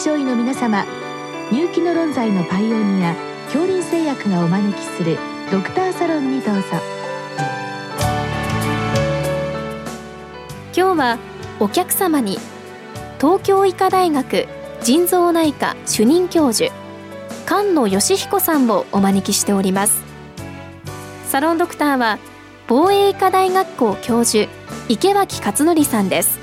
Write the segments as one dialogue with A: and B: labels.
A: 症医の皆様入気の論剤のパイオニア恐林製薬がお招きするドクターサロンにどうぞ。
B: 今日はお客様に東京医科大学腎臓内科主任教授菅野義彦さんをお招きしております。サロンドクターは防衛医科大学校教授池脇勝則さんです。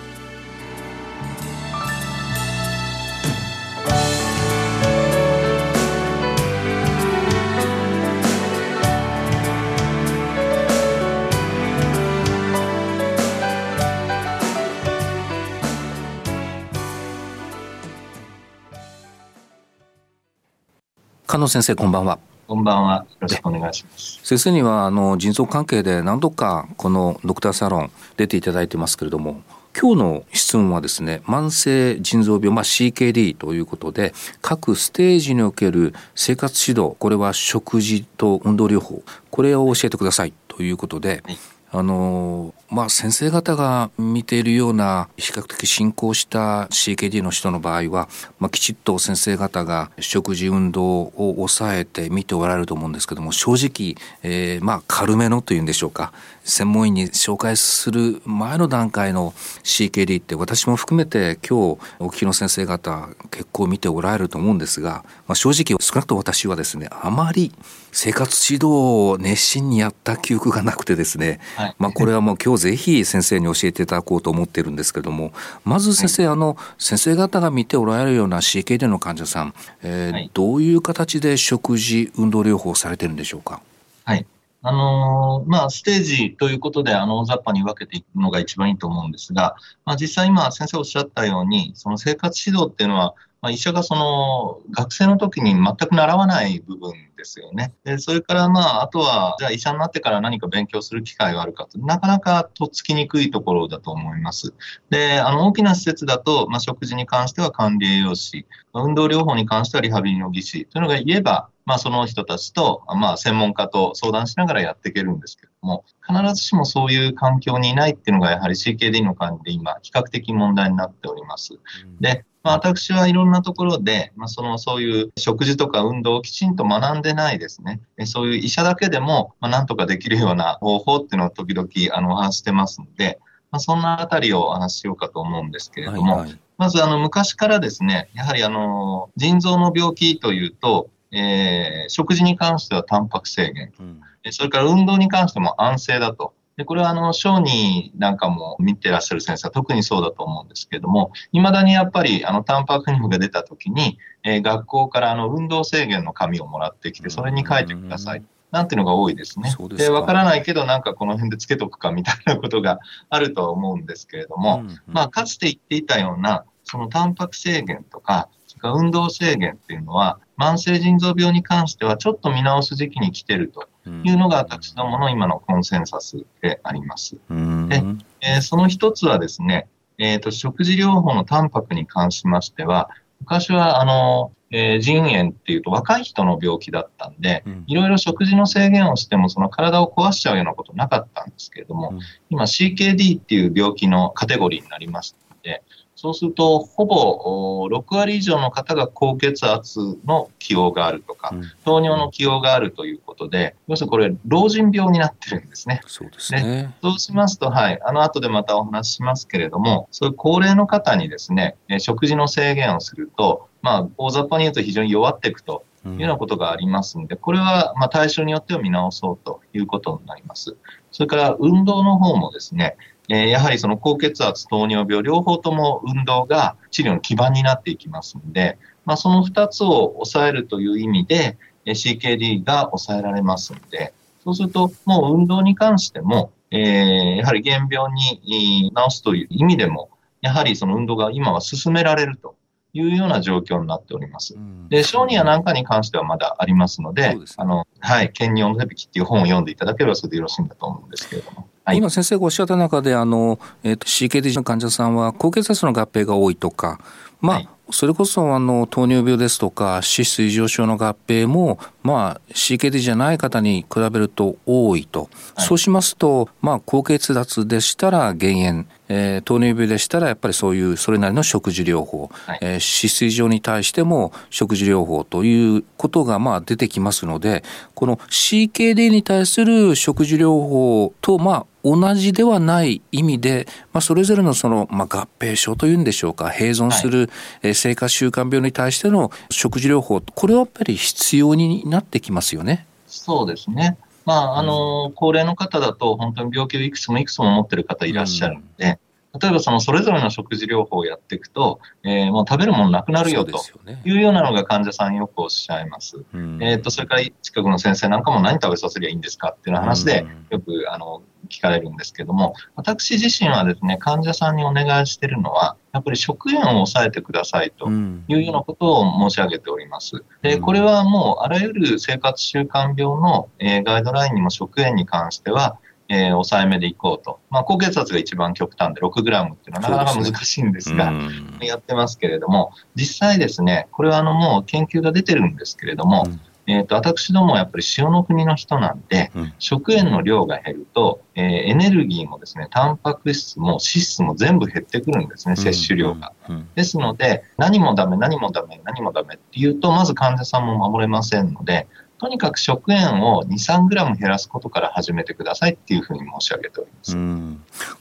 C: 菅野先生こんばんは
D: こんばんは。よろしくお願いします。
C: 先生にはあの腎臓関係で何度かこのドクターサロン出ていただいてますけれども、今日の質問はですね、慢性腎臓病、まあ、CKD ということで、各ステージにおける生活指導、これは食事と運動療法、これを教えてくださいということで、はいあのまあ先生方が見ているような比較的進行した CKD の人の場合は、まあ、きちっと先生方が食事運動を抑えて見ておられると思うんですけども正直、えー、まあ軽めのというんでしょうか。専門医に紹介する前の段階の CKD って私も含めて今日お聞きの先生方結構見ておられると思うんですが、まあ、正直少なくとも私はですねあまり生活指導を熱心にやった記憶がなくてですね、はい、まあこれはもう今日ぜひ先生に教えていただこうと思ってるんですけれどもまず先生、はい、あの先生方が見ておられるような CKD の患者さん、えー、はい、どういう形で食事運動療法をされてるんでしょうか？
D: はい。あのー、まあ、ステージということで、あの、大雑把に分けていくのが一番いいと思うんですが、まあ、実際今、先生おっしゃったように、その生活指導っていうのは、まあ、医者がその学生の時に全く習わない部分ですよね。でそれからまあ、あとは、じゃあ医者になってから何か勉強する機会があるかと、なかなかとっつきにくいところだと思います。で、あの、大きな施設だと、まあ、食事に関しては管理栄養士、運動療法に関してはリハビリの技師というのが言えば、まあ、その人たちと、まあ、専門家と相談しながらやっていけるんですけども、必ずしもそういう環境にいないっていうのが、やはり CKD の管理で今、比較的問題になっております。で、まあ、私はいろんなところで、まあ、そのそういう食事とか運動をきちんと学んでないですね、そういう医者だけでも、まあ、なんとかできるような方法っていうのを時々あのお話してますので、まあ、そんなあたりをお話ししようかと思うんですけれども、はいはい、まずあの昔からですね、やはりあの腎臓の病気というと、えー、食事に関してはタンパク制限、うん、それから運動に関しても安静だと。で、これはあの、小児なんかも見てらっしゃる先生は特にそうだと思うんですけれども、未だにやっぱりあの、タンパク質が出た時に、えー、学校からあの、運動制限の紙をもらってきて、それに書いてください。なんていうのが多いですね。でわからないけど、なんかこの辺でつけとくかみたいなことがあるとは思うんですけれども、うんうん、まあ、かつて言っていたような、そのタンパク制限とか、運動制限っていうのは、慢性腎臓病に関してはちょっと見直す時期に来てるというのが私どもの今のコンセンサスであります。で、えー、その一つはですね、えっ、ー、と、食事療法のタンパクに関しましては、昔は、あの、えー、腎炎っていうと若い人の病気だったんで、いろいろ食事の制限をしてもその体を壊しちゃうようなことなかったんですけれども、うん、今 CKD っていう病気のカテゴリーになりましで、そうすると、ほぼ6割以上の方が高血圧の起用があるとか、糖尿の起用があるということで、要するにこれ、老人病になってるんですね。
C: そうですね。
D: そうしますと、はい、あの後でまたお話ししますけれども、そういう高齢の方にですね、食事の制限をすると、まあ、大雑把に言うと非常に弱っていくというようなことがありますので、これはまあ対象によっては見直そうということになります。それから運動の方もですね、えー、やはりその高血圧、糖尿病、両方とも運動が治療の基盤になっていきますので、まあ、その2つを抑えるという意味で、CKD が抑えられますので、そうすると、もう運動に関しても、えー、やはり減病に治すという意味でも、やはりその運動が今は進められるというような状況になっております。で、小児やなんかに関してはまだありますので、でね、あの、はい、健尿の手引きっていう本を読んでいただければそれでよろしいんだと思うんですけれども。
C: はい、今先生がおっしゃった中であの、えーと、CKD の患者さんは高血圧の合併が多いとか、まあ、はい、それこそあの糖尿病ですとか脂質異常症の合併も、まあ、CKD じゃない方に比べると多いと、はい、そうしますと、まあ、高血圧でしたら減塩、えー、糖尿病でしたらやっぱりそういうそれなりの食事療法、はい、えー、脂質異常に対しても食事療法ということがまあ出てきますのでこの CKD に対する食事療法とまあ同じではない意味で、まあ、それぞれのその、まあ、合併症というんでしょうか併存する生活習慣病に対しての食事療法これはやっぱり必要になってきますよね。
D: そうですね。まあ、あの、高齢の方だと本当に病気をいくつもいくつも持ってる方いらっしゃるので、例えばそのそれぞれの食事療法をやっていくと、えー、もう食べるものなくなるよというようなのが患者さんよくおっしゃいます。うん、えっ、ー、と、それから近くの先生なんかも何食べさせりゃいいんですかっていう話で、よくあの聞かれるんですけども、私自身はですね、患者さんにお願いしているのは、やっぱり食塩を抑えてくださいというようなことを申し上げております。で、これはもうあらゆる生活習慣病の、えー、ガイドラインにも食塩に関しては、えー、抑えめでいこうと。まあ、高血圧が一番極端で6グラムっていうのはなかなか難しいんですが、すね、やってますけれども、実際ですね、これはあのもう研究が出てるんですけれども、うん。えと、私どもはやっぱり塩の国の人なんで、うん、食塩の量が減ると、えー、エネルギーもですね、タンパク質も脂質も全部減ってくるんですね、摂取量が。ですので、何もダメ、何もダメ、何もダメっていうと、まず患者さんも守れませんので、とにかく食塩を2、3グラム減らすことから始めてくださいっていうふうに申し上げております。う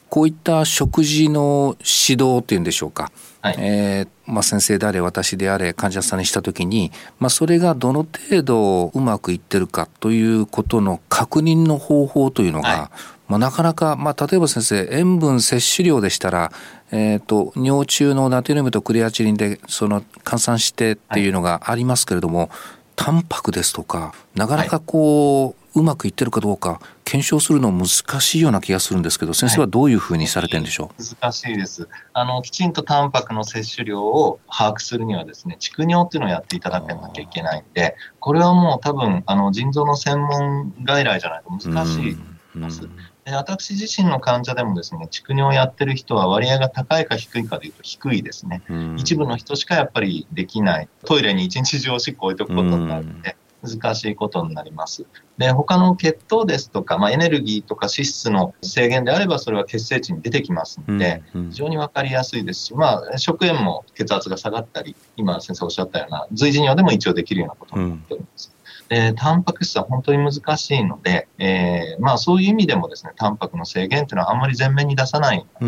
C: こういった食事の指導っていうんでしょうか。はい、えー、まあ、先生であれ私であれ患者さんにした時に、まあ、それがどの程度うまくいってるかということの確認の方法というのが、はい、まあ、なかなか、まあ、例えば先生塩分摂取量でしたら、えーと、尿中のナトリウムとクレアチリンでその換算してっていうのがありますけれども、タンパクですとかなかなかこう、はい、うまくいってるかどうか検証するの難しいような気がするんですけど先生はどういうふうにされてるんでしょう、
D: はい、難しいです。あのきちんとタンパクの摂取量を把握するにはですね蓄尿っていうのをやっていただかなきゃいけないんでこれはもう多分あの腎臓の専門外来じゃないと難しいます。で私自身の患者でもですね、蓄尿をやってる人は割合が高いか低いかでいうと低いですね。一部の人しかやっぱりできない。トイレに一日中おしっこ置いとくことになるので、難しいことになります。で、他の血糖ですとか、まあ、エネルギーとか脂質の制限であれば、それは血清値に出てきますので、非常にわかりやすいですし、まあ、食塩も血圧が下がったり、今先生おっしゃったような、随時尿でも一応できるようなことになっております。で、タンパク質は本当に難しいので、えー、まあそういう意味でもですね、タンパクの制限というのはあんまり前面に出さないと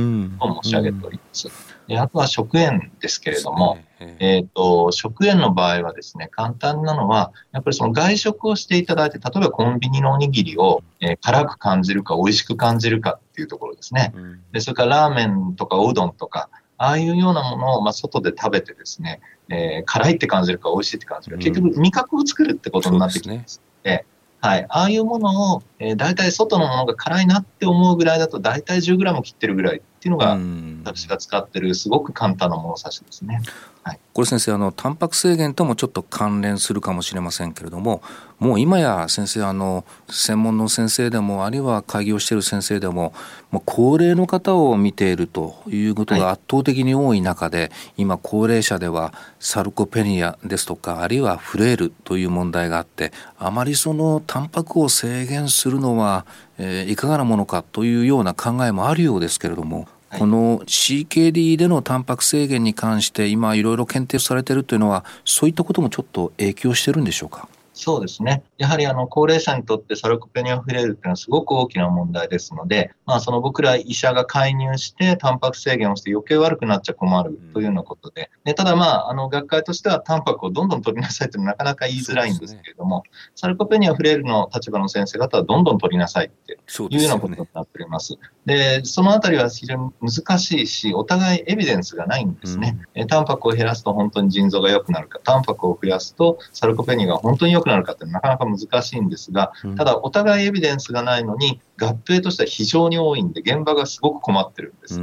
D: 申し上げております。うんうん、であとは食塩ですけれども、えっ、ー、と、食塩の場合はですね、簡単なのは、やっぱりその外食をしていただいて、例えばコンビニのおにぎりを、えー、辛く感じるか美味しく感じるかっていうところですね。で、それからラーメンとかおうどんとか、ああいうようなものを、まあ、外で食べてですね、えー、辛いって感じるか美味しいって感じるか、結局味覚を作るってことになってきますので、はい。ああいうものを、えー、大体外のものが辛いなって思うぐらいだと、大体10グラム切ってるぐらいっていうのが、私が使ってるすごく簡単な物差しですね。
C: はい、これ先生あのタンパク制限ともちょっと関連するかもしれませんけれどももう今や先生あの専門の先生でもあるいは開業している先生でももう高齢の方を見ているということが圧倒的に多い中で、はい、今高齢者ではサルコペニアですとかあるいはフレイルという問題があってあまりそのタンパクを制限するのは、えー、いかがなものかというような考えもあるようですけれどもこの CKD でのタンパク制限に関して今いろいろ検定されてるというのはそういったこともちょっと影響してるんでしょうか？
D: そうですね。やはりあの高齢者にとってサルコペニアフレイルっていうのはすごく大きな問題ですので、まあ、その僕ら医者が介入してタンパク制限をして余計悪くなっちゃ困るというようなことで、でただまあ、あの学会としてはタンパクをどんどん取りなさいというのはなかなか言いづらいんですけれども、ね、サルコペニアフレイルの立場の先生方はどんどん取りなさいっていうようなことになっております。で、そのあたりは非常に難しいし、お互いエビデンスがないんですね。うん、タンパクを減らすと本当に腎臓が良くなるか、タンパクを増やすとサルコペニアが本当に良くなるかってなかなか難しいんですが、ただお互いエビデンスがないのに、合併としては非常に多いんで、現場がすごく困ってるんです。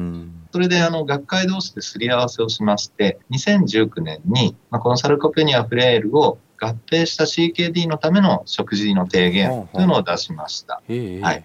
D: それであの学会同士ですり合わせをしまして、2019年に、まあ、このサルコペニアフレイルを合併した CKD のための食事の提言というのを出しました。はい、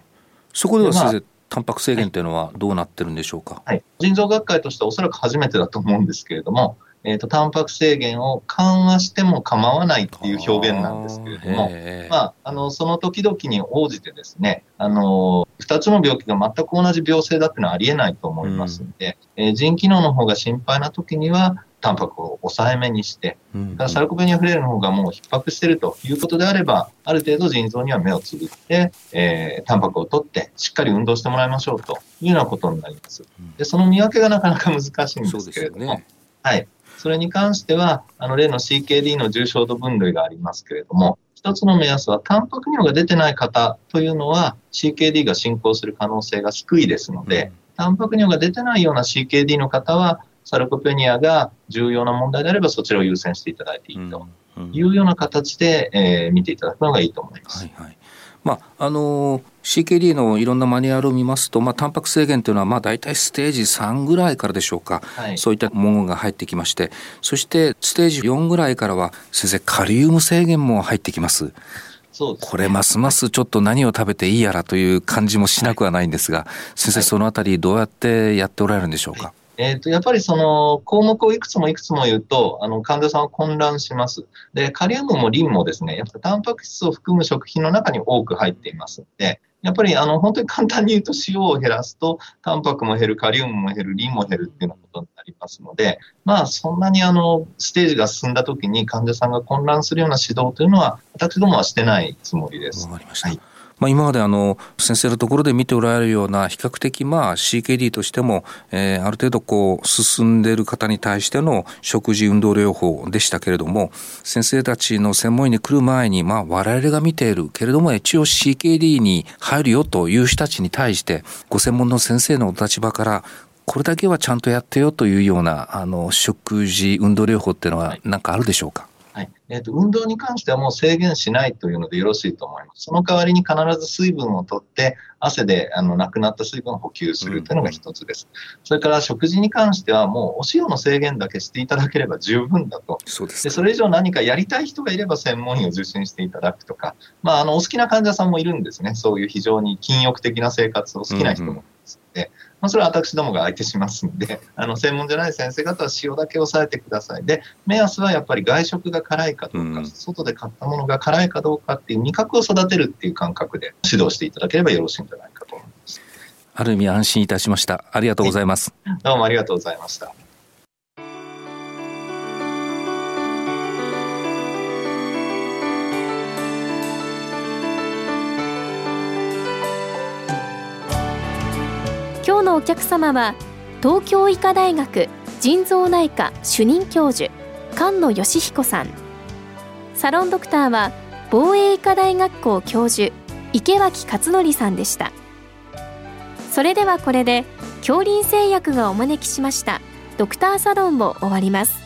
C: そこでは先生、タンパク制限というのはどうなってるんでしょうか、
D: はい、腎臓学会としてはおそらく初めてだと思うんですけれども、えっ、ー、と、タンパク制限を緩和しても構わないっていう表現なんですけれども、まあ、あの、その時々に応じてですね、あの、二つの病気が全く同じ病性だっていうのはありえないと思いますので、うん、えー、腎機能の方が心配な時には、タンパクを抑えめにして、だサルコペニアフレイルの方がもう逼迫しているということであれば、ある程度腎臓には目をつぶって、えー、タンパクを取って、しっかり運動してもらいましょうというようなことになります。で、その見分けがなかなか難しいんですけれども、ね、はい。それに関しては、あの、例の CKD の重症度分類がありますけれども、一つの目安は、タンパク尿が出てない方というのは、CKD が進行する可能性が低いですので、うん、タンパク尿が出てないような CKD の方は、サルコペニアが重要な問題であれば、そちらを優先していただいていいというような形で、えー、見ていただくのがいいと思います。はいはい
C: まああのー CKD のいろんなマニュアルを見ますと、まあ、タンパク制限というのは、まあ、大体ステージ3ぐらいからでしょうか、はい、そういったものが入ってきまして、そしてステージ4ぐらいからは、先生、カリウム制限も入ってきます。そうですね、これますますちょっと何を食べていいやらという感じもしなくはないんですが、はい、先生、そのあたりどうやってやっておられるんでしょうか？
D: えっ、ー、と、やっぱりその項目をいくつもいくつも言うと、あの、患者さんは混乱します。で、カリウムもリンもですね、やっぱタンパク質を含む食品の中に多く入っていますので、やっぱりあの本当に簡単に言うと塩を減らすと、タンパクも減る、カリウムも減る、リンも減るっていうようなことになりますので、まあそんなにあのステージが進んだ時に患者さんが混乱するような指導というのは、私どもはしてないつもりです。
C: わかりました。はいまあ、今まであの先生のところで見ておられるような比較的まあ CKD としても、えー、ある程度こう進んでいる方に対しての食事運動療法でしたけれども先生たちの専門医に来る前にまあ我々が見ているけれども一応 CKD に入るよという人たちに対してご専門の先生のお立場からこれだけはちゃんとやってよというようなあの食事運動療法っていうのは何かあるでしょうか、
D: はいえーと、運動に関してはもう制限しないというのでよろしいと思います。その代わりに必ず水分をとって、汗であのなくなった水分を補給するというのが一つです。うん、それから食事に関してはもうお塩の制限だけしていただければ十分だと。そでそれ以上何かやりたい人がいれば専門医を受診していただくとか、まあ、あのお好きな患者さんもいるんですね。そういう非常に禁欲的な生活を好きな人もいますので。うんうんまあ、それは私どもが相手しますんで、あの専門じゃない先生方は塩だけ抑えてください。で、目安はやっぱり外食が辛いかどうか、うん、外で買ったものが辛いかどうかっていう味覚を育てるっていう感覚で指導していただければよろしいんじゃないかと思います。
C: ある意味安心いたしました。ありがとうございます。
D: どうもありがとうございました。
B: 今日のお客様は東京医科大学腎臓内科主任教授菅野義彦さん。サロンドクターは防衛医科大学校教授池脇勝則さんでした。それではこれで恐林製薬がお招きしましたドクターサロンを終わります。